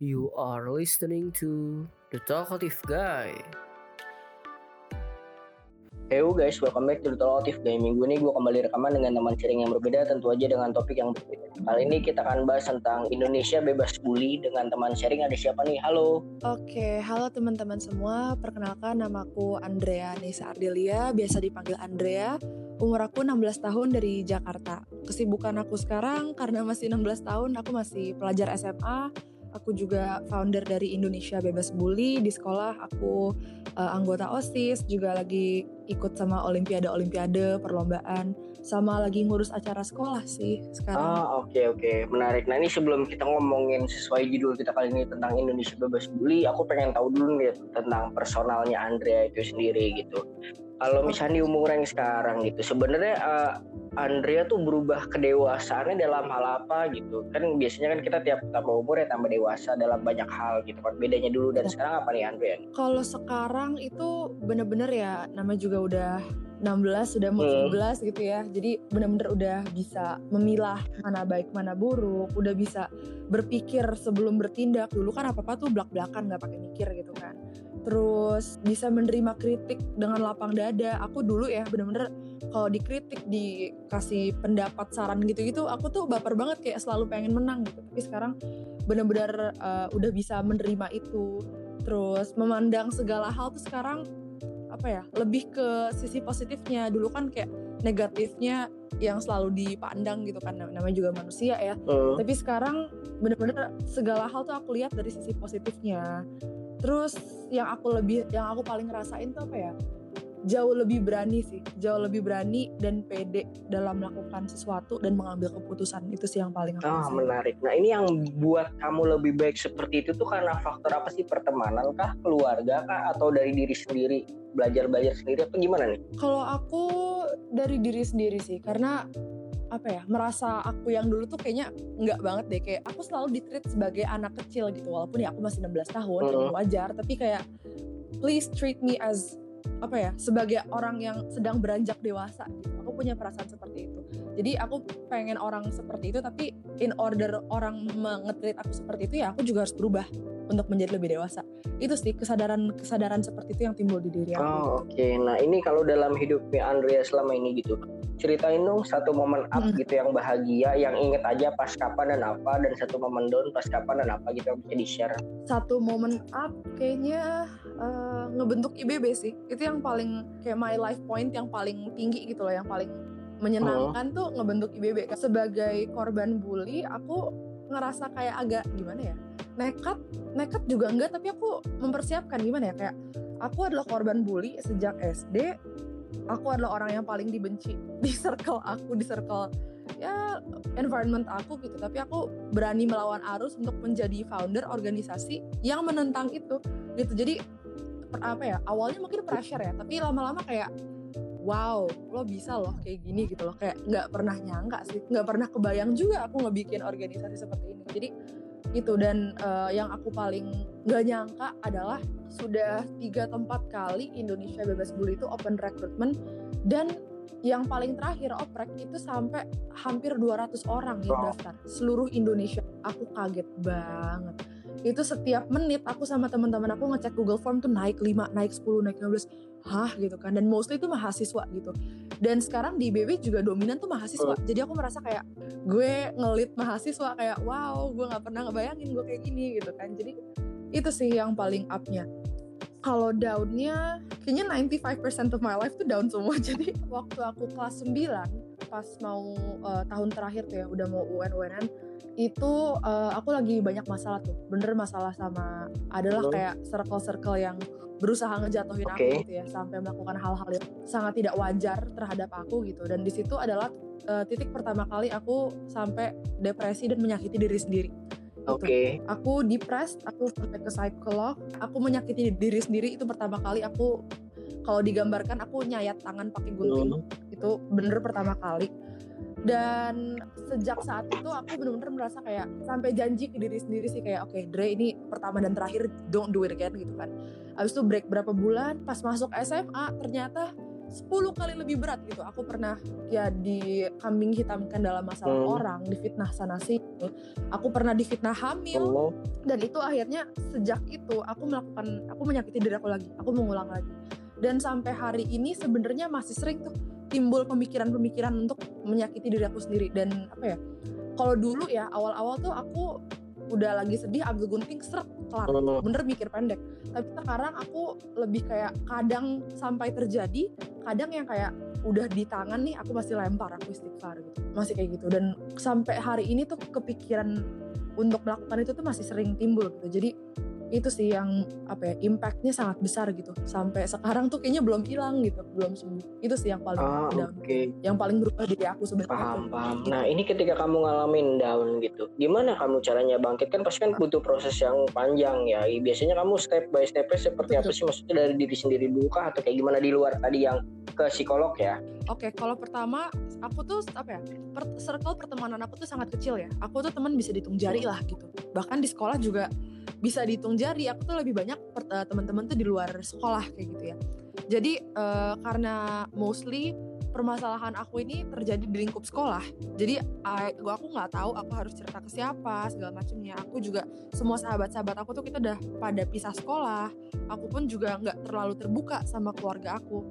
You are listening to The Talkative Guy. Hey guys, welcome back to The Talkative Guy. Minggu ini gue kembali rekaman dengan teman sharing yang berbeda, tentu aja dengan topik yang berbeda. Kali ini kita akan bahas tentang Indonesia bebas bully dengan teman sharing. Ada siapa nih? Halo. Oke, halo teman-teman semua. Perkenalkan namaku Andrea Nisa Ardelia, biasa dipanggil Andrea. Umur aku 16 tahun dari Jakarta. Kesibukan aku sekarang karena masih 16 tahun, aku masih pelajar SMA. Aku juga founder dari Indonesia Bebas Bully. Di sekolah aku uh, anggota OSIS, juga lagi ikut sama olimpiade-olimpiade, perlombaan, sama lagi ngurus acara sekolah sih sekarang. Ah, oke okay, oke, okay. menarik. Nah, ini sebelum kita ngomongin sesuai judul kita kali ini tentang Indonesia Bebas Bully, aku pengen tahu dulu nih tentang personalnya Andrea itu sendiri gitu. Kalau misalnya di umur yang sekarang gitu, sebenarnya uh, Andrea tuh berubah kedewasaannya dalam hal apa gitu kan biasanya kan kita tiap tambah umur ya tambah dewasa dalam banyak hal gitu kan bedanya dulu dan sekarang apa nih Andrea? Kalau sekarang itu bener-bener ya nama juga udah 16 sudah mau 17 hmm. gitu ya. Jadi bener-bener udah bisa memilah mana baik mana buruk. Udah bisa berpikir sebelum bertindak. Dulu kan apa-apa tuh belak-belakan nggak pakai mikir gitu kan. Terus bisa menerima kritik dengan lapang dada. Aku dulu ya bener-bener kalau dikritik dikasih pendapat saran gitu-gitu aku tuh baper banget kayak selalu pengen menang gitu. Tapi sekarang bener-bener uh, udah bisa menerima itu. Terus memandang segala hal tuh sekarang apa ya lebih ke sisi positifnya dulu kan kayak negatifnya yang selalu dipandang gitu kan namanya juga manusia ya uh. tapi sekarang bener-bener segala hal tuh aku lihat dari sisi positifnya Terus yang aku lebih yang aku paling ngerasain tuh apa ya? Jauh lebih berani sih, jauh lebih berani dan pede dalam melakukan sesuatu dan mengambil keputusan itu sih yang paling aku Ah, menarik. Nah, ini yang buat kamu lebih baik seperti itu tuh karena faktor apa sih? Pertemanan kah, keluarga kah atau dari diri sendiri? Belajar-belajar sendiri apa gimana nih? Kalau aku dari diri sendiri sih, karena apa ya merasa aku yang dulu tuh kayaknya nggak banget deh kayak aku selalu ditreat sebagai anak kecil gitu walaupun ya aku masih 16 tahun -huh. wajar tapi kayak please treat me as apa ya sebagai orang yang sedang beranjak dewasa gitu. Aku punya perasaan seperti itu jadi aku pengen orang seperti itu tapi in order orang mengetreat aku seperti itu ya aku juga harus berubah untuk menjadi lebih dewasa itu sih kesadaran kesadaran seperti itu yang timbul di diri aku oh oke okay. nah ini kalau dalam hidupnya Andrea selama ini gitu ceritain dong satu momen up hmm. gitu yang bahagia yang inget aja pas kapan dan apa dan satu momen down pas kapan dan apa gitu yang bisa di share satu momen up kayaknya uh, ngebentuk IBB sih itu yang paling kayak my life point yang paling tinggi gitu loh yang paling menyenangkan uh. tuh ngebentuk IBB sebagai korban bully aku ngerasa kayak agak gimana ya? Nekat nekat juga enggak tapi aku mempersiapkan gimana ya? Kayak aku adalah korban bully sejak SD aku adalah orang yang paling dibenci di circle aku di circle ya environment aku gitu. Tapi aku berani melawan arus untuk menjadi founder organisasi yang menentang itu gitu. Jadi apa ya awalnya mungkin pressure ya tapi lama-lama kayak wow lo bisa loh kayak gini gitu loh. Kayak nggak pernah nyangka sih nggak pernah kebayang juga aku ngebikin organisasi seperti ini. Jadi itu dan uh, yang aku paling nggak nyangka adalah sudah tiga tempat kali Indonesia Bebas Bully itu open recruitment dan yang paling terakhir oprek itu sampai hampir 200 orang yang daftar. Seluruh Indonesia aku kaget banget itu setiap menit aku sama teman-teman aku ngecek Google Form tuh naik 5, naik 10, naik 15 hah gitu kan. Dan mostly itu mahasiswa gitu. Dan sekarang di BB juga dominan tuh mahasiswa. Jadi aku merasa kayak gue ngelit mahasiswa. Kayak wow gue nggak pernah ngebayangin gue kayak gini gitu kan. Jadi itu sih yang paling upnya kalau downnya kayaknya 95% of my life tuh down semua. Jadi waktu aku kelas 9 pas mau uh, tahun terakhir tuh ya udah mau UN UNN itu uh, aku lagi banyak masalah tuh. Bener masalah sama adalah kayak circle-circle yang berusaha ngejatuhin okay. aku gitu ya sampai melakukan hal-hal yang sangat tidak wajar terhadap aku gitu. Dan di situ adalah uh, titik pertama kali aku sampai depresi dan menyakiti diri sendiri Oke. Okay. Aku depressed, aku sampai ke psikolog, aku menyakiti diri sendiri itu pertama kali aku kalau digambarkan aku nyayat tangan pakai gunting. Hmm. Itu bener pertama kali. Dan sejak saat itu aku bener-bener merasa kayak sampai janji ke diri sendiri sih kayak oke okay, Dre ini pertama dan terakhir don't do it again gitu kan. Abis itu break berapa bulan pas masuk SMA ternyata 10 kali lebih berat gitu. Aku pernah ya di kambing hitamkan dalam masalah Hmm. orang difitnah sana sini. Aku pernah difitnah hamil Oh, dan itu akhirnya sejak itu aku melakukan aku menyakiti diri aku lagi. Aku mengulang lagi. Dan sampai hari ini sebenarnya masih sering tuh timbul pemikiran-pemikiran untuk menyakiti diri aku sendiri. Dan apa ya kalau dulu ya awal-awal tuh aku udah lagi sedih ambil gunting seret kelar. Hmm. bener mikir pendek. Tapi sekarang aku lebih kayak kadang sampai terjadi kadang yang kayak udah di tangan nih aku masih lempar aku istighfar gitu. Masih kayak gitu. Dan sampai hari ini tuh kepikiran untuk melakukan itu tuh masih sering timbul gitu. Jadi itu sih yang apa ya impactnya sangat besar gitu sampai sekarang tuh kayaknya belum hilang gitu belum sembuh itu sih yang paling Ah, down oke. yang paling berubah diri aku sebenarnya Paham, tuh. paham. Nah, ini ketika kamu ngalamin down gitu, gimana kamu caranya bangkit? Kan pasti kan butuh proses yang panjang ya. Biasanya kamu step by stepnya seperti apa Betul. sih? Maksudnya dari diri sendiri dulu kah? Atau kayak gimana di luar tadi yang ke psikolog ya? Oke, kalau pertama aku tuh apa ya? Per- circle pertemanan aku tuh sangat kecil ya. Aku tuh teman bisa dihitung jari lah gitu. Bahkan di sekolah juga bisa dihitung jari. Aku tuh lebih banyak eh, teman-teman tuh di luar sekolah kayak gitu ya. Jadi eh, karena mostly permasalahan aku ini terjadi di lingkup sekolah. Jadi I- gua aku nggak tahu aku harus cerita ke siapa segala macamnya. Aku juga semua sahabat-sahabat aku tuh kita udah pada pisah sekolah. Aku pun juga nggak terlalu terbuka sama keluarga aku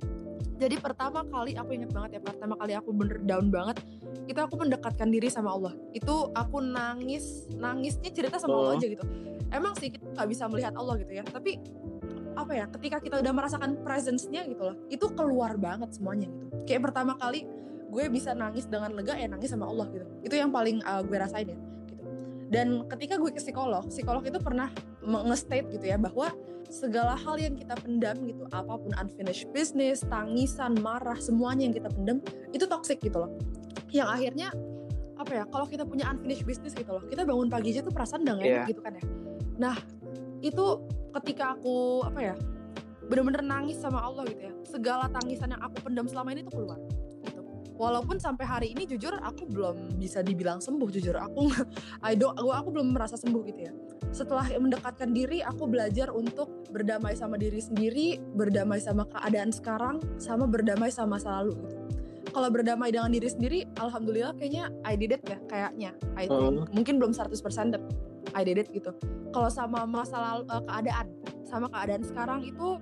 jadi pertama kali aku inget banget ya pertama kali aku bener down banget itu aku mendekatkan diri sama Allah itu aku nangis nangisnya cerita sama Allah Hmm. aja gitu emang sih kita nggak bisa melihat Allah gitu ya tapi apa ya ketika kita udah merasakan presence-nya gitu loh itu keluar banget semuanya gitu. Kayak pertama kali gue bisa nangis dengan lega ya nangis sama Allah gitu. Itu yang paling uh, gue rasain ya gitu. Dan ketika gue ke psikolog psikolog itu pernah nge-state gitu ya bahwa segala hal yang kita pendam gitu apa pun unfinished business tangisan marah semuanya yang kita pendam itu toxic gitu loh. Yang akhirnya apa ya kalau kita punya unfinished business gitu loh kita bangun pagi aja tuh perasaan udah enak Iya. gitu kan ya. Nah itu ketika aku apa ya bener-bener nangis sama Allah gitu ya. Segala tangisan yang aku pendam selama ini tuh keluar gitu. Walaupun sampai hari ini jujur aku belum bisa dibilang sembuh jujur. Aku I don't, aku, aku belum merasa sembuh gitu ya. Setelah mendekatkan diri aku belajar untuk berdamai sama diri sendiri berdamai sama keadaan sekarang sama berdamai sama masa lalu gitu. Kalau berdamai dengan diri sendiri alhamdulillah kayaknya I did it ya kayaknya. I think Hmm. mungkin belum 100% tapi I did it gitu. Kalau sama masa lalu eh, keadaan sama keadaan sekarang itu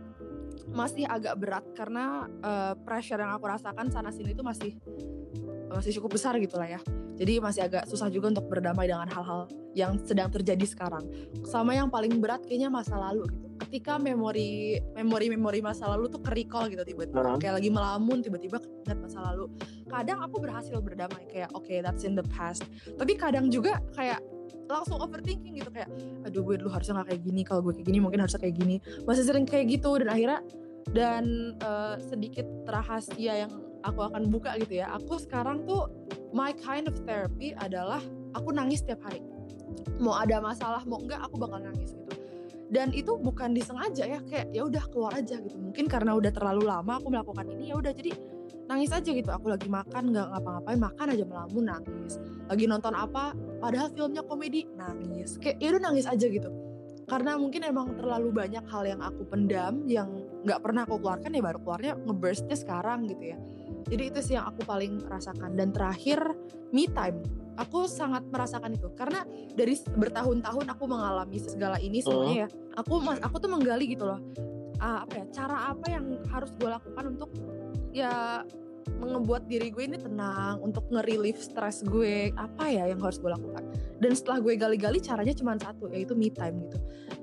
masih agak berat karena eh, pressure yang aku rasakan sana sini itu masih masih cukup besar gitu lah ya. Jadi masih agak susah juga untuk berdamai dengan hal-hal yang sedang terjadi sekarang. Sama yang paling berat kayaknya masa lalu gitu. Ketika memori memori memori masa lalu tuh kerikol gitu tiba-tiba. Hmm. kayak lagi melamun tiba-tiba ingat masa lalu. Kadang aku berhasil berdamai kayak oke that's in the past. Tapi kadang juga kayak langsung overthinking gitu kayak aduh gue dulu harusnya nggak kayak gini kalau gue kayak gini mungkin harusnya kayak gini. Masih sering kayak gitu dan akhirnya dan eh, sedikit rahasia yang aku akan buka gitu ya. Aku sekarang tuh my kind of therapy adalah aku nangis tiap hari. Mau ada masalah mau enggak aku bakal nangis gitu. Dan itu bukan disengaja ya kayak ya udah keluar aja gitu. Mungkin karena udah terlalu lama aku melakukan ini ya udah jadi nangis aja gitu. Aku lagi makan nggak ngapa-ngapain makan aja melamun nangis. Lagi nonton apa padahal filmnya komedi nangis. Kayak ya udah nangis aja gitu. Karena mungkin emang terlalu banyak hal yang aku pendam yang nggak pernah aku keluarkan ya baru keluarnya ngeburstnya sekarang gitu ya. Jadi itu sih yang aku paling rasakan. Dan terakhir me time. Aku sangat merasakan itu. Karena dari bertahun-tahun aku mengalami segala ini semuanya ya. Aku mas- aku tuh menggali gitu loh. Ah, apa ya cara apa yang harus gue lakukan untuk ya mengebuat diri gue ini tenang untuk nge-relieve stres gue apa ya yang harus gue lakukan dan setelah gue gali-gali caranya cuma satu yaitu me time gitu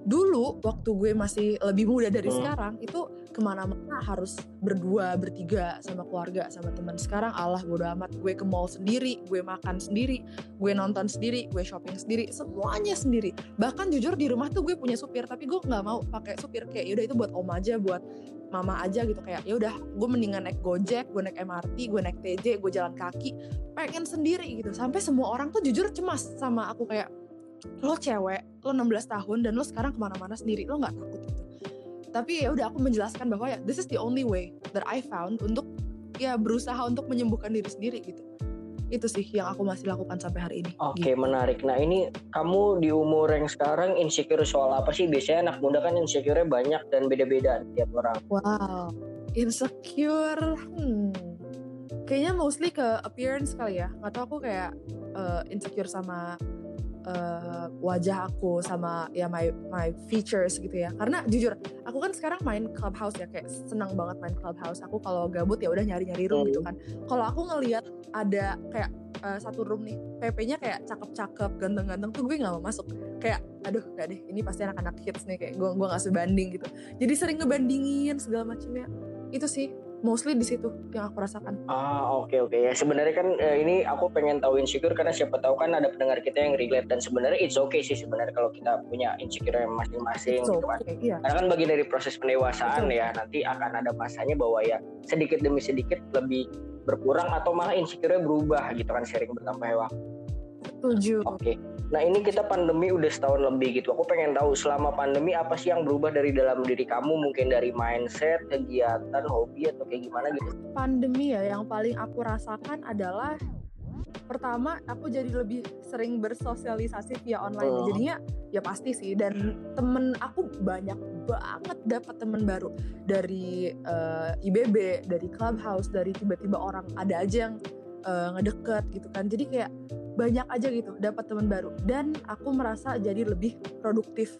dulu waktu gue masih lebih muda dari Hmm. sekarang itu ke mana-mana harus berdua bertiga sama keluarga sama teman. Sekarang Allah bodo amat. Gue ke mall sendiri gue makan sendiri gue nonton sendiri gue shopping sendiri semuanya sendiri. Bahkan jujur di rumah tuh gue punya supir tapi gue nggak mau pakai supir. Kayak yaudah itu buat om aja buat mama aja gitu. Kayak ya udah gue mendingan naik gojek gue naik MRT gue naik TJ gue jalan kaki. Pengen sendiri gitu. Sampai semua orang tuh jujur cemas sama aku. Kayak lo cewek lo 16 tahun dan lo sekarang ke mana-mana sendiri lo nggak takut gitu tapi ya udah aku menjelaskan bahwa ya this is the only way that I found untuk ya berusaha untuk menyembuhkan diri sendiri gitu itu sih yang aku masih lakukan sampai hari ini Oke gitu. menarik. Nah ini kamu di umur yang sekarang insecure soal apa sih? Biasanya anak muda kan insecure banyak dan beda-beda tiap orang. wow insecure hmm kayaknya mostly ke appearance kali ya nggak tau aku kayak uh, insecure sama uh, wajah aku sama ya my my features gitu ya. Karena jujur aku kan sekarang main clubhouse ya kayak senang banget main clubhouse. Aku kalau gabut ya udah nyari nyari room gitu kan. Kalau aku ngelihat ada kayak uh, satu room nih PP-nya kayak cakep-cakep ganteng-ganteng tuh gue nggak mau masuk. Kayak aduh gak deh ini pasti anak-anak hits nih kayak gue gue nggak sebanding gitu. Jadi sering ngebandingin segala macamnya. Itu sih mostly di situ yang aku rasakan. Ah oke okay, oke okay. ya sebenarnya kan eh, ini aku pengen tahu insecure karena siapa tahu kan ada pendengar kita yang relate dan sebenarnya it's okay sih sebenarnya kalau kita punya insecure yang masing-masing gitu kan. Okay, iya. Karena kan bagi dari proses pendewasaan ya nanti akan ada masanya bahwa ya sedikit demi sedikit lebih berkurang atau malah insecure berubah gitu kan sering bertambah waktu. Setuju. Oke. Okay. Nah ini kita pandemi udah setahun lebih gitu. Aku pengen tahu selama pandemi apa sih yang berubah dari dalam diri kamu? Mungkin dari mindset, kegiatan, hobi atau kayak gimana gitu? Pandemi ya yang paling aku rasakan adalah pertama aku jadi lebih sering bersosialisasi via online. Hmm. Jadinya ya pasti sih dan temen aku banyak banget dapat temen baru dari uh, eh, IBB, dari clubhouse, dari tiba-tiba orang ada aja yang uh, ngedeket gitu kan. Jadi kayak banyak aja gitu dapat teman baru dan aku merasa jadi lebih produktif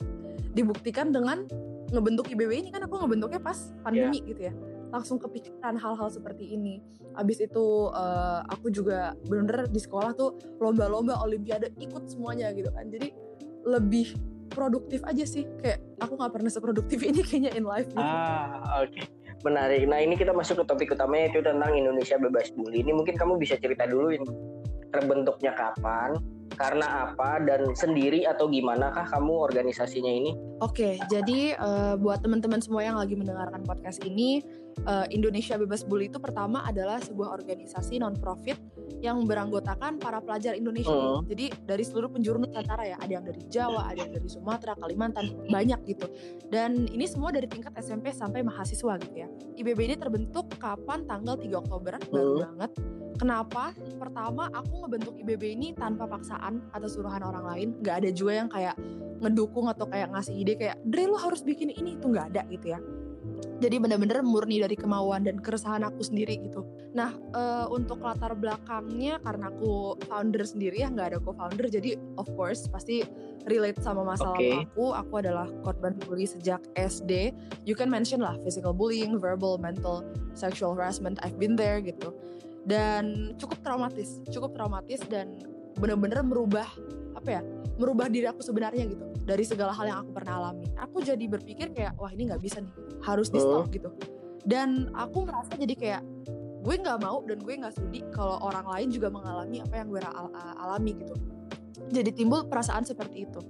dibuktikan dengan ngebentuk IBB ini kan aku ngebentuknya pas pandemi yeah. gitu ya langsung kepikiran hal-hal seperti ini abis itu uh, aku juga bener-bener di sekolah tuh lomba-lomba olimpiade ikut semuanya gitu kan jadi lebih produktif aja sih kayak aku nggak pernah seproduktif ini kayaknya in life gitu. ah oke okay. Menarik nah ini kita masuk ke topik utamanya itu tentang Indonesia bebas bully ini mungkin kamu bisa cerita dulu terbentuknya kapan, karena apa dan sendiri atau gimana kah kamu organisasinya ini? Oke, jadi uh, buat teman-teman semua yang lagi mendengarkan podcast ini, uh, Indonesia Bebas Bully itu pertama adalah sebuah organisasi non profit yang beranggotakan para pelajar Indonesia. Hmm. Jadi dari seluruh penjuru Nusantara ya, ada yang dari Jawa, ada yang dari Sumatera, Kalimantan, banyak gitu. Dan ini semua dari tingkat SMP sampai mahasiswa gitu ya. IBB ini terbentuk kapan? Tanggal 3 Oktober, hmm. baru banget Kenapa? Pertama, aku ngebentuk IBB ini tanpa paksaan atau suruhan orang lain. Gak ada juga yang kayak ngedukung atau kayak ngasih ide kayak, Dre lo harus bikin ini, itu gak ada gitu ya. Jadi bener-bener murni dari kemauan dan keresahan aku sendiri gitu. Nah, uh, untuk latar belakangnya karena aku founder sendiri ya, nggak ada co-founder, jadi of course pasti relate sama masalah okay. aku. Aku adalah korban bully sejak SD. You can mention lah physical bullying, verbal, mental, sexual harassment. I've been there gitu dan cukup traumatis cukup traumatis dan bener-bener merubah apa ya merubah diri aku sebenarnya gitu dari segala hal yang aku pernah alami aku jadi berpikir kayak wah ini nggak bisa nih harus di stop uh. gitu dan aku merasa jadi kayak gue nggak mau dan gue nggak sudi kalau orang lain juga mengalami apa yang gue al alami gitu jadi timbul perasaan seperti itu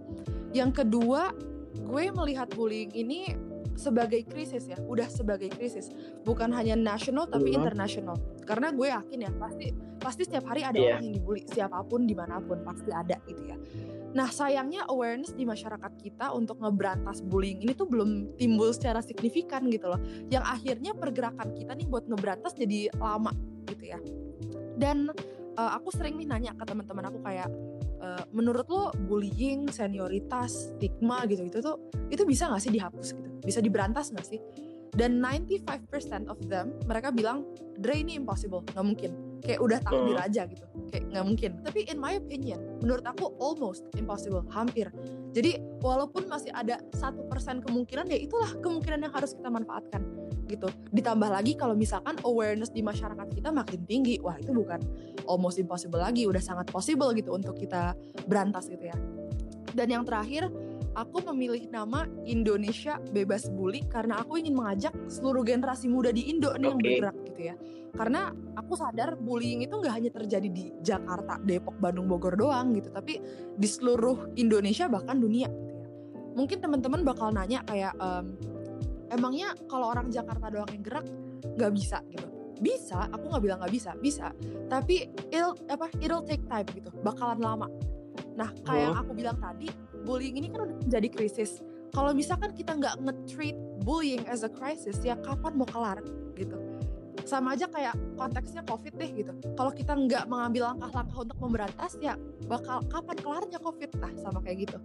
yang kedua gue melihat bullying ini sebagai krisis ya, udah sebagai krisis, bukan hanya nasional tapi internasional. Karena gue yakin ya pasti pasti setiap hari ada yeah. orang yang dibully, siapa pun di mana pun pasti ada gitu ya. Nah sayangnya awareness di masyarakat kita untuk ngeberantas bullying ini tuh belum timbul secara signifikan gitu loh. Yang akhirnya pergerakan kita nih buat ngeberantas jadi lama gitu ya. Dan uh, aku sering nih nanya ke teman-teman aku kayak uh, menurut lo bullying, senioritas, stigma gitu itu tuh itu bisa nggak sih dihapus gitu? Bisa diberantas nggak sih? Dan 95% of them mereka bilang Dre ini impossible, nggak mungkin. Kayak udah takdir aja gitu, kayak nggak mungkin. Tapi in my opinion, menurut aku almost impossible, hampir. Jadi walaupun masih ada satu persen kemungkinan, ya itulah kemungkinan yang harus kita manfaatkan gitu. Ditambah lagi kalau misalkan awareness di masyarakat kita makin tinggi, wah itu bukan almost impossible lagi, udah sangat possible gitu untuk kita berantas gitu ya. Dan yang terakhir, aku memilih nama Indonesia Bebas Bully karena aku ingin mengajak seluruh generasi muda di Indo nih okay. yang bergerak gitu ya. Karena aku sadar bullying itu nggak hanya terjadi di Jakarta, Depok, Bandung, Bogor doang gitu, tapi di seluruh Indonesia bahkan dunia gitu ya. Mungkin teman-teman bakal nanya kayak um, emangnya kalau orang Jakarta doang yang gerak nggak bisa gitu bisa aku nggak bilang nggak bisa bisa tapi it'll apa it'll take time gitu bakalan lama nah kayak yang oh. aku bilang tadi bullying ini kan udah menjadi krisis. Kalau misalkan kita nggak nge-treat bullying as a crisis ya kapan mau kelar gitu. Sama aja kayak konteksnya covid deh gitu. Kalau kita nggak mengambil langkah-langkah untuk memberantas ya bakal kapan kelarnya covid? Nah sama kayak gitu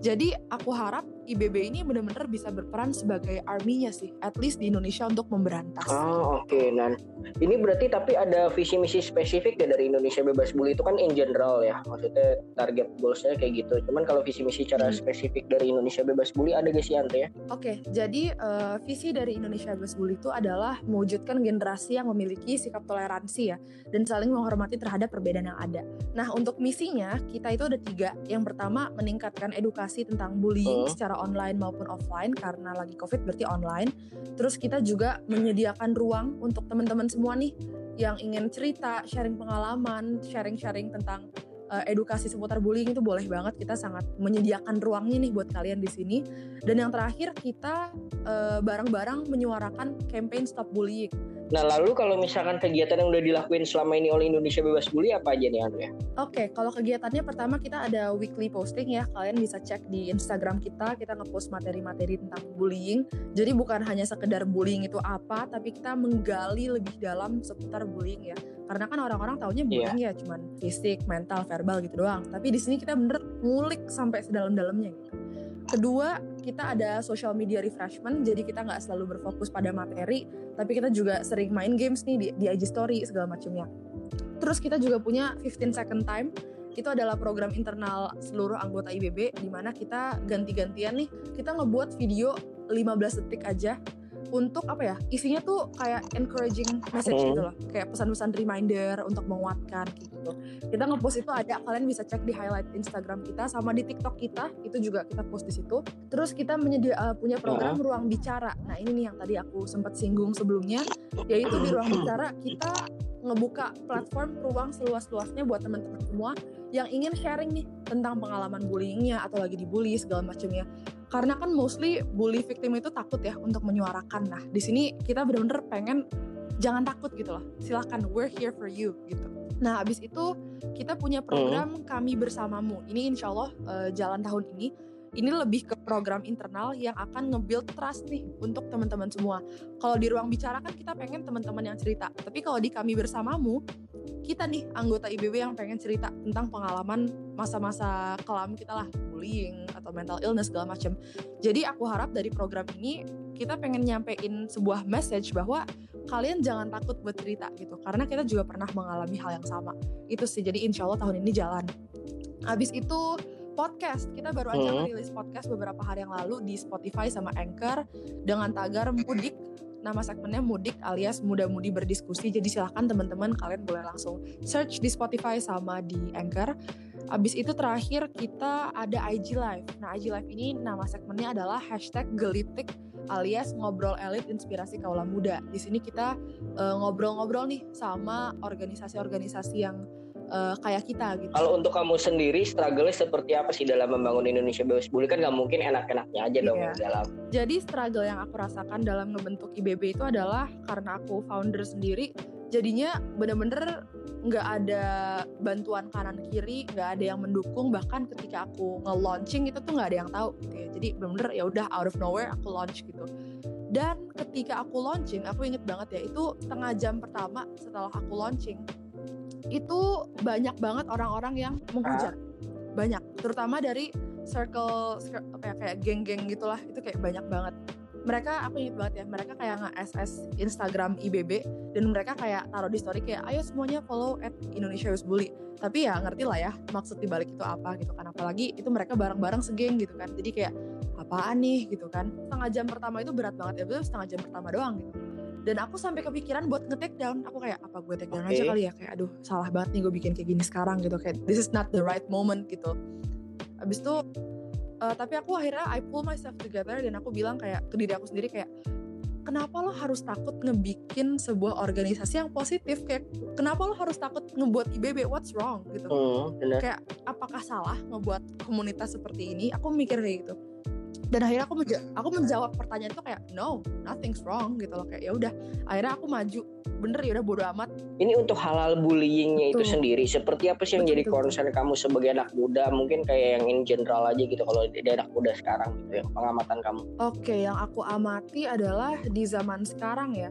Jadi aku harap IBB ini benar-benar bisa berperan sebagai army-nya sih, at least di Indonesia untuk memberantas. Oh oke, okay. Nan. Ini berarti tapi ada visi misi spesifik ya dari Indonesia bebas bully itu kan in general ya, maksudnya target goalsnya kayak gitu. Cuman kalau visi misi cara hmm. spesifik dari Indonesia bebas bully ada gak sih Andre ya? Oke, okay, jadi uh, visi dari Indonesia bebas bully itu adalah mewujudkan generasi yang memiliki sikap toleransi ya dan saling menghormati terhadap perbedaan yang ada. Nah untuk misinya kita itu ada tiga. Yang pertama meningkatkan edukasi tentang bullying uh. secara online maupun offline karena lagi covid berarti online. Terus kita juga menyediakan ruang untuk teman-teman semua nih yang ingin cerita, sharing pengalaman, sharing-sharing tentang uh, edukasi seputar bullying itu boleh banget kita sangat menyediakan ruangnya nih buat kalian di sini. Dan yang terakhir kita uh, bareng-bareng menyuarakan campaign stop bullying Nah lalu kalau misalkan kegiatan yang udah dilakuin selama ini oleh Indonesia Bebas Bully apa aja nih Andrea? Oke, okay, kalau kegiatannya pertama kita ada weekly posting ya. Kalian bisa cek di Instagram kita, kita ngepost materi-materi tentang bullying. Jadi bukan hanya sekedar bullying itu apa, tapi kita menggali lebih dalam seputar bullying ya. Karena kan orang-orang taunya iya. bullying yeah. ya cuman fisik, mental, verbal gitu doang. Tapi di sini kita bener ngulik sampai sedalam-dalamnya gitu. Kedua, kita ada social media refreshment, jadi kita nggak selalu berfokus pada materi, tapi kita juga sering main games nih di, di IG Story segala macamnya. Terus kita juga punya 15 second time, itu adalah program internal seluruh anggota IBB di mana kita ganti-gantian nih, kita ngebuat video 15 detik aja untuk apa ya isinya tuh kayak encouraging message hmm. gitu loh kayak pesan-pesan reminder untuk menguatkan gitu kita ngepost itu ada kalian bisa cek di highlight Instagram kita sama di TikTok kita itu juga kita post di situ terus kita menyedia uh, punya program uh. ruang bicara nah ini nih yang tadi aku sempat singgung sebelumnya yaitu di ruang bicara kita ngebuka platform ruang seluas-luasnya buat teman-teman semua yang ingin sharing nih tentang pengalaman bullyingnya atau lagi dibully segala macamnya. Karena kan mostly bully victim itu takut ya untuk menyuarakan. Nah di sini kita benar-benar pengen jangan takut gitu loh. Silahkan we're here for you gitu. Nah abis itu kita punya program hmm. kami bersamamu. Ini insya Allah uh, jalan tahun ini ini lebih ke program internal yang akan nge-build trust nih untuk teman-teman semua. Kalau di ruang bicara kan kita pengen teman-teman yang cerita, tapi kalau di kami bersamamu, kita nih anggota IBB yang pengen cerita tentang pengalaman masa-masa kelam kita lah, bullying atau mental illness segala macam. Jadi aku harap dari program ini kita pengen nyampein sebuah message bahwa kalian jangan takut buat cerita gitu, karena kita juga pernah mengalami hal yang sama. Itu sih, jadi insya Allah tahun ini jalan. Habis itu podcast. Kita baru aja hmm. rilis podcast beberapa hari yang lalu di Spotify sama Anchor dengan tagar mudik. Nama segmennya mudik alias muda-mudi berdiskusi. Jadi silahkan teman-teman kalian boleh langsung search di Spotify sama di Anchor. Abis itu terakhir kita ada IG Live. Nah IG Live ini nama segmennya adalah hashtag gelitik alias ngobrol elit inspirasi kaula muda. Di sini kita eh, ngobrol-ngobrol uh, nih sama organisasi-organisasi yang uh, kayak kita gitu. Kalau untuk kamu sendiri struggle seperti apa sih dalam membangun Indonesia bebas bully kan nggak mungkin enak-enaknya aja dong yeah. dalam. Jadi struggle yang aku rasakan dalam ngebentuk IBB itu adalah karena aku founder sendiri jadinya bener-bener nggak ada bantuan kanan kiri nggak ada yang mendukung bahkan ketika aku nge-launching itu tuh nggak ada yang tahu gitu ya jadi bener-bener ya udah out of nowhere aku launch gitu dan ketika aku launching aku inget banget ya itu setengah jam pertama setelah aku launching itu banyak banget orang-orang yang menghujat. Banyak. Terutama dari circle, apa ya kayak geng-geng gitulah. Itu kayak banyak banget. Mereka aku inget banget ya mereka kayak nge-SS Instagram IBB dan mereka kayak taruh di story kayak ayo semuanya follow at Indonesia Youth Bully. Tapi ya ngerti lah ya maksud dibalik itu apa gitu kan. Apalagi itu mereka bareng-bareng segeng gitu kan. Jadi kayak apaan nih? gitu kan. Setengah jam pertama itu berat banget ya betul setengah jam pertama doang gitu dan aku sampai kepikiran buat nge-take down. Aku kayak apa gue take down okay. aja kali ya? Kayak aduh salah banget nih gue bikin kayak gini sekarang gitu. Kayak this is not the right moment gitu. Abis itu uh, tapi aku akhirnya I pull myself together dan aku bilang kayak ke diri aku sendiri kayak kenapa lo harus takut ngebikin sebuah organisasi yang positif? Kayak kenapa lo harus takut ngebuat IBB what's wrong? gitu. Hmm, kayak apakah salah ngebuat komunitas seperti ini? Aku mikir kayak gitu dan akhirnya aku menja aku menjawab pertanyaan itu kayak no nothing's wrong gitu loh kayak ya udah. Akhirnya aku maju. Bener ya udah bodo amat. Ini untuk halal bullyingnya itu sendiri. Seperti apa sih yang betul, jadi concern kamu sebagai anak muda? Mungkin kayak yang in general aja gitu kalau di anak muda sekarang gitu ya pengamatan kamu. Oke okay, yang aku amati adalah di zaman sekarang ya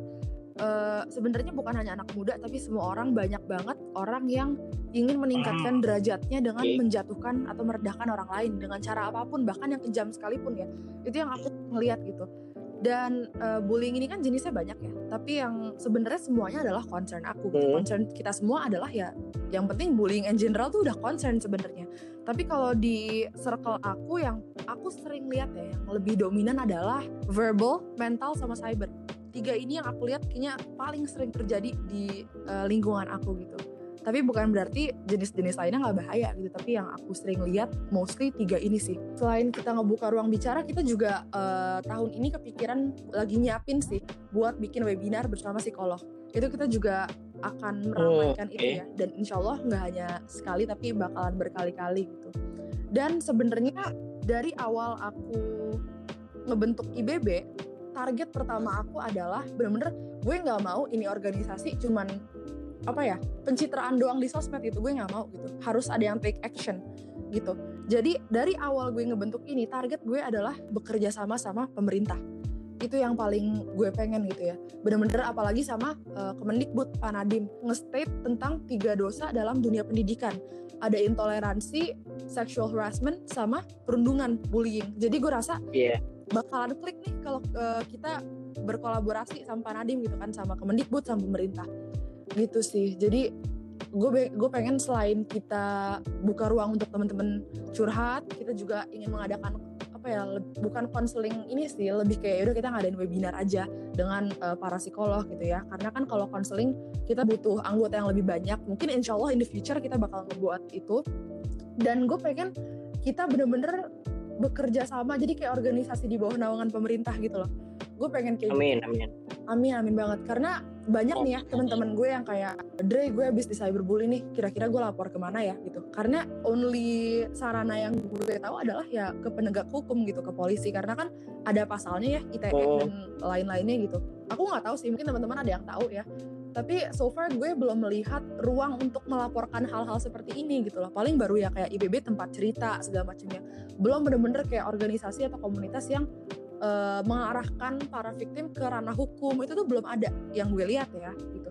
uh, sebenarnya bukan hanya anak muda tapi semua orang banyak banget orang yang ingin meningkatkan derajatnya dengan Okay. menjatuhkan atau merendahkan orang lain dengan cara apa pun bahkan yang kejam sekalipun ya itu yang aku ngeliat gitu dan uh, bullying ini kan jenisnya banyak ya tapi yang sebenarnya semuanya adalah concern aku gitu. Hmm. concern kita semua adalah ya yang penting bullying in general tuh udah concern sebenarnya tapi kalau di circle aku yang aku sering lihat ya yang lebih dominan adalah verbal mental sama cyber tiga ini yang aku lihat kayaknya paling sering terjadi di uh, lingkungan aku gitu. Tapi bukan berarti jenis-jenis lainnya nggak bahaya gitu. Tapi yang aku sering lihat mostly tiga ini sih. Selain kita ngebuka ruang bicara kita juga uh, tahun ini kepikiran lagi nyiapin sih buat bikin webinar bersama psikolog. Itu kita juga akan meramaikan oke. itu ya. Dan insya Allah nggak hanya sekali tapi bakalan berkali-kali gitu. Dan sebenarnya dari awal aku ngebentuk IBB target pertama aku adalah bener-bener gue nggak mau ini organisasi cuman apa ya pencitraan doang di sosmed gitu. Gue nggak mau gitu. Harus ada yang take action gitu. Jadi dari awal gue ngebentuk ini target gue adalah bekerja sama sama pemerintah. Itu yang paling gue pengen gitu ya. Bener-bener apalagi sama uh, Kemendikbud Pak Nadiem. Nge-state tentang tiga dosa dalam dunia pendidikan. Ada intoleransi sexual harassment sama perundungan bullying. Jadi gue rasa Iya. Bakalan klik nih kalau uh, kita berkolaborasi sama Pak Nadiem gitu kan sama Kemendikbud sama pemerintah. Gitu sih. Jadi gue gue pengen selain kita buka ruang untuk teman-teman curhat kita juga ingin mengadakan apa ya bukan konseling ini sih lebih kayak udah kita ngadain webinar aja dengan uh, para psikolog gitu ya. Karena kan kalau konseling kita butuh anggota yang lebih banyak. Mungkin insya Allah in the future kita bakal ngebuat itu. Dan gue pengen kita bener-bener bekerja sama jadi kayak organisasi di bawah naungan pemerintah gitu loh. Gue pengen kayak gitu. Amin, amin. Amin amin banget. Karena banyak nih ya teman-teman gue yang kayak Dre gue habis di cyberbully nih kira-kira gue lapor ke mana ya? gitu. Karena only sarana yang gue tahu adalah ya ke penegak hukum gitu ke polisi. Karena kan ada pasalnya ya ITE Oh. dan lain-lainnya gitu. Aku nggak tahu sih mungkin teman-teman ada yang tahu ya tapi so far gue belum melihat ruang untuk melaporkan hal-hal seperti ini gitu loh paling baru ya kayak IBB tempat cerita segala macamnya belum bener-bener kayak organisasi atau komunitas yang eh, mengarahkan para victim ke ranah hukum itu tuh belum ada yang gue lihat ya gitu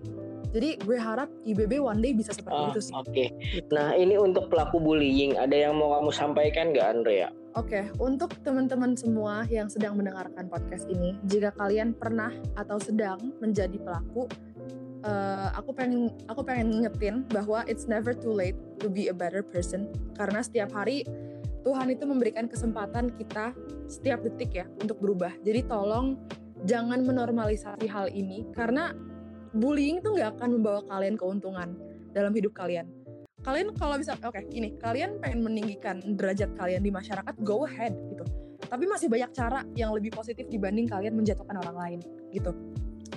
jadi gue harap IBB one day bisa seperti Ah, itu sih Oke. Gitu. Nah, ini untuk pelaku bullying, ada yang mau kamu sampaikan nggak, Andrea? Oke, untuk teman-teman semua yang sedang mendengarkan podcast ini, jika kalian pernah atau sedang menjadi pelaku, eh, aku pengen aku pengen ngingetin bahwa it's never too late to be a better person. Karena setiap hari Tuhan itu memberikan kesempatan kita setiap detik ya untuk berubah. Jadi tolong jangan menormalisasi hal ini karena bullying tuh nggak akan membawa kalian keuntungan dalam hidup kalian. Kalian kalau bisa, oke gini, kalian pengen meninggikan derajat kalian di masyarakat, go ahead gitu. Tapi masih banyak cara yang lebih positif dibanding kalian menjatuhkan orang lain gitu.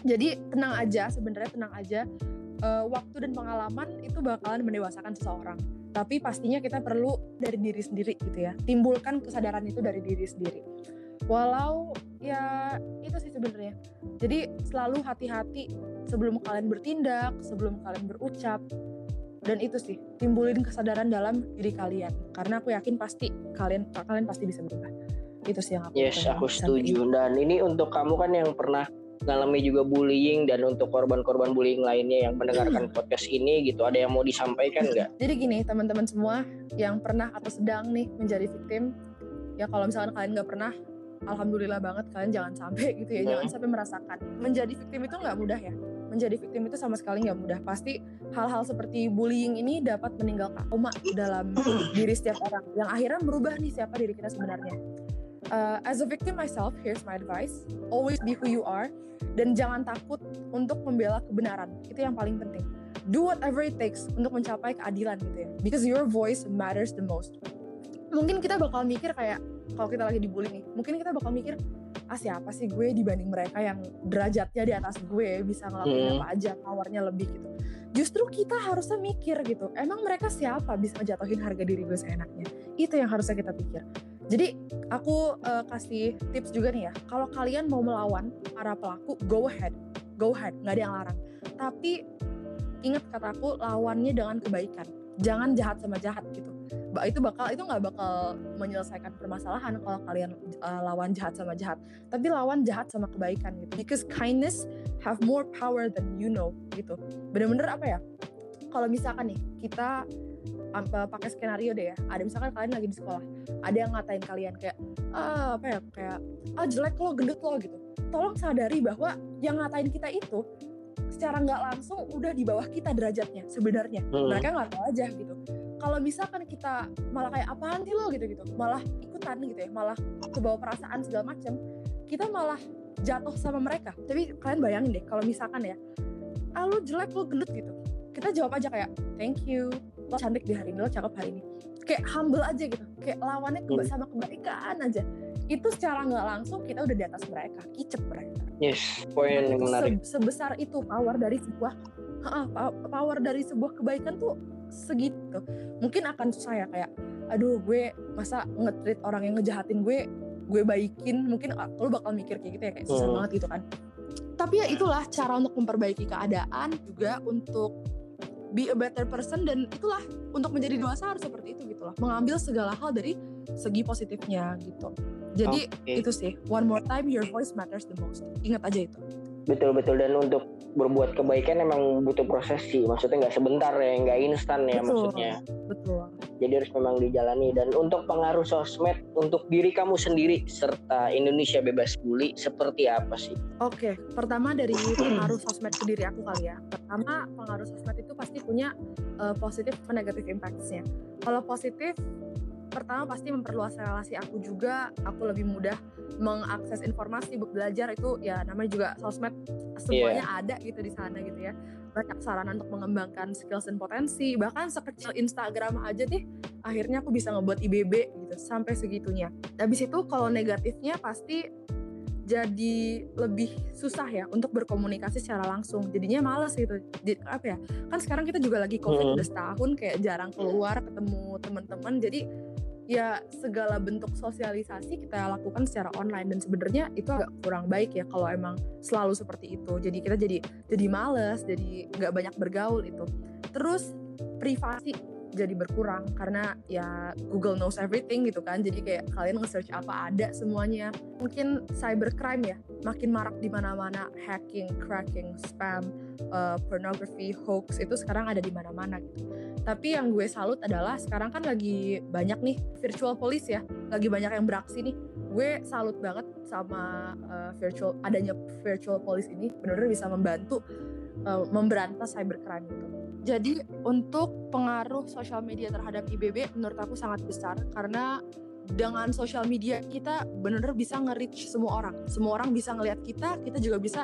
Jadi tenang aja, sebenarnya tenang aja. Eh, waktu dan pengalaman itu bakalan mendewasakan seseorang. Tapi pastinya kita perlu dari diri sendiri gitu ya. Timbulkan kesadaran itu dari diri sendiri. Walau ya itu sih sebenarnya. Jadi selalu hati-hati sebelum kalian bertindak, sebelum kalian berucap. Dan itu sih, timbulin kesadaran dalam diri kalian. Karena aku yakin pasti kalian kalian pasti bisa berubah. Itu sih yang aku Yes, aku setuju. Dan ini untuk kamu kan yang pernah mengalami juga bullying dan untuk korban-korban bullying lainnya yang mendengarkan Hmm. podcast ini gitu, ada yang mau disampaikan nggak? Jadi gini teman-teman semua yang pernah atau sedang nih menjadi victim, ya kalau misalkan kalian nggak pernah, alhamdulillah banget kalian jangan sampai gitu ya, Hmm. jangan sampai merasakan. Menjadi victim itu nggak mudah ya. Menjadi victim itu sama sekali nggak mudah. Pasti hal-hal seperti bullying ini dapat meninggalkan trauma dalam diri setiap orang, yang akhirnya merubah nih siapa diri kita sebenarnya. Uh, as a victim myself, here's my advice: always be who you are, dan jangan takut untuk membela kebenaran. Itu yang paling penting. Do whatever it takes untuk mencapai keadilan gitu ya. Because your voice matters the most. Mungkin kita bakal mikir kayak kalau kita lagi dibully nih mungkin kita bakal mikir ah siapa sih gue dibanding mereka yang derajatnya di atas gue bisa ngelakuin Hmm. apa aja powernya lebih gitu. Justru kita harusnya mikir gitu emang mereka siapa bisa ngejatuhin harga diri gue seenaknya? Itu yang harusnya kita pikir jadi aku eh, kasih tips juga nih ya. Kalau kalian mau melawan para pelaku go ahead. Go ahead nggak ada yang larang. Tapi ingat kataku lawannya dengan kebaikan. Jangan jahat sama jahat gitu. Itu bakal itu nggak bakal menyelesaikan permasalahan kalau kalian uh, lawan jahat sama jahat. Tapi lawan jahat sama kebaikan gitu. Because kindness have more power than you know gitu. Bener-bener apa ya? Kalau misalkan nih kita pakai skenario deh ya. Ada misalkan kalian lagi di sekolah ada yang ngatain kalian kayak ah, apa ya kayak ah jelek lo gendut lo gitu. Tolong sadari bahwa yang ngatain kita itu secara nggak langsung udah di bawah kita derajatnya sebenarnya. Hmm. mereka nggak tahu aja gitu. Kalau misalkan kita malah kayak apaan sih lo? gitu gitu. Malah ikutan gitu ya. Malah kebawa perasaan segala macam kita malah jatuh sama mereka. Tapi kalian bayangin deh kalau misalkan ya ah lo jelek lo gendut gitu. Kita jawab aja kayak thank you lo cantik di hari ini lo cakep hari ini. Kayak humble aja gitu. Kayak lawannya keba- sama kebaikan aja. Itu secara nggak langsung kita udah di atas mereka. Kicep mereka. Yes, poin yang menarik. se- sebesar itu power dari sebuah pa- power dari sebuah kebaikan tuh segitu. Mungkin akan susah ya kayak aduh gue masa nge-treat orang yang ngejahatin gue gue baikin. Mungkin ah, lo bakal mikir kayak gitu ya kayak susah Hmm. banget gitu kan. Tapi ya itulah cara untuk memperbaiki keadaan juga untuk be a better person dan itulah untuk menjadi dewasa harus seperti itu gitu loh mengambil segala hal dari segi positifnya gitu jadi Oke. itu sih one more time your voice matters the most ingat aja itu Betul betul dan untuk berbuat kebaikan emang butuh proses sih. Maksudnya nggak sebentar ya, nggak instan ya Betul. maksudnya. betul Jadi harus memang dijalani dan untuk pengaruh sosmed untuk diri kamu sendiri serta Indonesia bebas bully seperti apa sih? Oke, pertama dari pengaruh sosmed ke diri aku kali ya. Pertama, pengaruh sosmed itu pasti punya uh, positif dan negatif impacts-nya. Kalau positif, pertama pasti memperluas relasi aku juga. Aku lebih mudah mengakses informasi, belajar itu ya namanya juga sosmed semuanya ada gitu di sana gitu ya. Banyak sarana untuk mengembangkan skills dan potensi. Bahkan sekecil Instagram aja deh, akhirnya aku bisa ngebuat IBB gitu sampai segitunya. Habis itu kalau negatifnya pasti jadi lebih susah ya untuk berkomunikasi secara langsung jadinya males gitu jadi apa ya kan sekarang kita juga lagi covid Hmm. udah setahun kayak jarang keluar ketemu teman-teman jadi ya segala bentuk sosialisasi kita lakukan secara online. Dan sebenarnya itu agak kurang baik ya kalau emang selalu seperti itu. Jadi kita jadi jadi males jadi nggak banyak bergaul itu. Terus privasi jadi berkurang karena ya Google knows everything gitu kan jadi kayak kalian nge-search apa ada semuanya mungkin cybercrime ya makin marak di mana-mana hacking, cracking, spam, uh, pornography, hoax itu sekarang ada di mana-mana gitu. Tapi yang gue salut adalah sekarang kan lagi banyak nih virtual police ya, lagi banyak yang beraksi nih. Gue salut banget sama uh, virtual adanya virtual police ini benar-benar bisa membantu uh, memberantas cybercrime gitu. Jadi untuk pengaruh sosial media terhadap IBB menurut aku sangat besar karena dengan sosial media kita benar-benar bisa nge-reach semua orang. Semua orang bisa ngelihat kita, kita juga bisa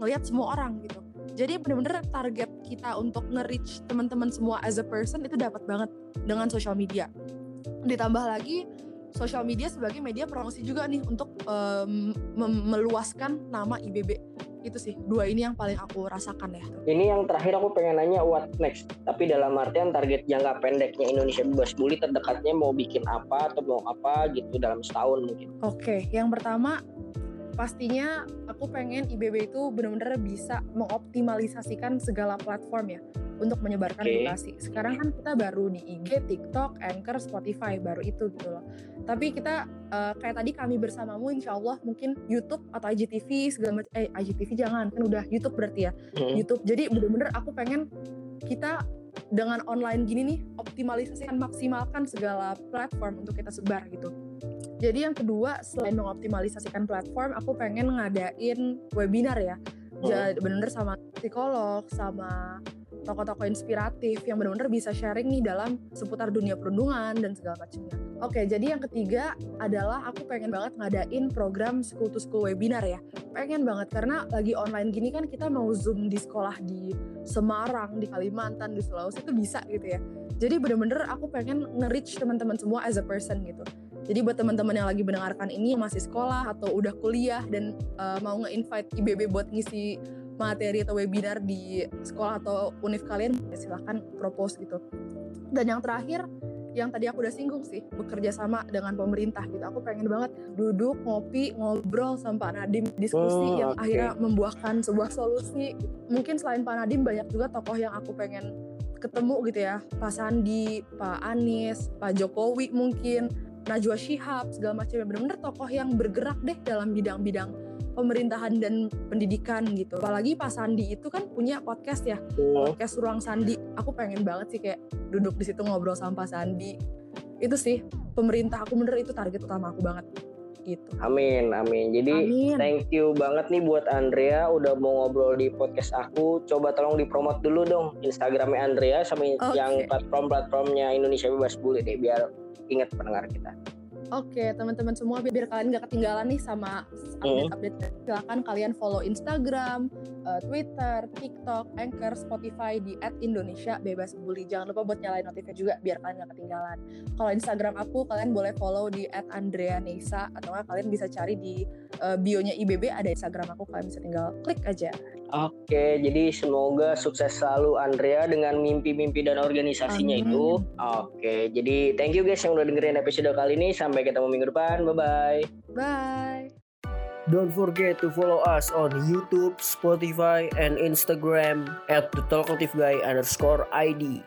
ngelihat semua orang gitu. Jadi benar-benar target kita untuk nge-reach teman-teman semua as a person itu dapat banget dengan sosial media. Ditambah lagi sosial media sebagai media promosi juga nih untuk mem- meluaskan nama IBB. Itu sih dua ini yang paling aku rasakan ya. Ini yang terakhir aku pengen nanya what next. Tapi dalam artian target jangka pendeknya Indonesia bebas bully terdekatnya mau bikin apa atau mau apa gitu dalam setahun mungkin. Oke, yang pertama pastinya aku pengen IBB itu benar-benar bisa mengoptimalisasikan segala platform ya untuk menyebarkan Oke. edukasi. Sekarang kan kita baru di IG, TikTok, Anchor, Spotify baru itu gitu loh. Tapi kita eh, kayak tadi kami bersamamu insya Allah mungkin YouTube atau IGTV segala macam eh IGTV jangan kan udah YouTube berarti ya Hmm. YouTube. Jadi bener-bener aku pengen kita dengan online gini nih optimalisasikan maksimalkan segala platform untuk kita sebar gitu. Jadi yang kedua selain mengoptimalisasikan platform, aku pengen ngadain webinar ya. Jadi bener-bener sama psikolog, sama tokoh-tokoh inspiratif yang benar-benar bisa sharing nih dalam seputar dunia perundungan dan segala macamnya. Oke, jadi yang ketiga adalah aku pengen banget ngadain program school to school webinar ya. Pengen banget karena lagi online gini kan kita mau zoom di sekolah di Semarang, di Kalimantan, di Sulawesi itu bisa gitu ya. Jadi bener-bener aku pengen nge-reach teman-teman semua as a person gitu. Jadi buat teman-teman yang lagi mendengarkan ini yang masih sekolah atau udah kuliah dan uh, mau nge-invite IBB buat ngisi materi atau webinar di sekolah atau univ kalian ya silahkan propose gitu. Dan yang terakhir yang tadi aku udah singgung sih bekerja sama dengan pemerintah gitu aku pengen banget duduk ngopi ngobrol sama Pak Nadim diskusi Hmm, yang oke. akhirnya membuahkan sebuah solusi mungkin selain Pak Nadim banyak juga tokoh yang aku pengen ketemu gitu ya Pak Sandi, Pak Anies, Pak Jokowi mungkin, Najwa Shihab segala macam bener-bener tokoh yang bergerak deh dalam bidang-bidang pemerintahan dan pendidikan gitu. Apalagi Pak Sandi itu kan punya podcast ya, podcast Ruang Sandi. Aku pengen banget sih kayak duduk di situ ngobrol sama Pak Sandi. Itu sih pemerintah aku bener itu target utama aku banget gitu. Amin, amin. Jadi Amin. thank you banget nih buat Andrea udah mau ngobrol di podcast aku. Coba tolong dipromot dulu dong Instagramnya Andrea sama Oke. yang platform-platformnya Indonesia Bebas Bully deh biar ingat pendengar kita. Oke, teman-teman semua biar kalian gak ketinggalan nih sama update-update. Silakan kalian follow Instagram, eh, Twitter, TikTok, Anchor, Spotify di @indonesia bebas bully. Jangan lupa buat nyalain notifnya juga biar kalian gak ketinggalan. Kalau Instagram aku kalian boleh follow di @andreaneisa atau kalian bisa cari di eh, bio-nya IBB ada Instagram aku kalian bisa tinggal klik aja. Oke, jadi semoga sukses selalu Andrea dengan mimpi-mimpi dan organisasinya Amin. itu. Oke, jadi thank you guys yang udah dengerin episode kali ini. Sampai ketemu minggu depan. Bye-bye. Bye. Don't forget to follow us on YouTube, Spotify, and Instagram at the Talkative Guy underscore ID.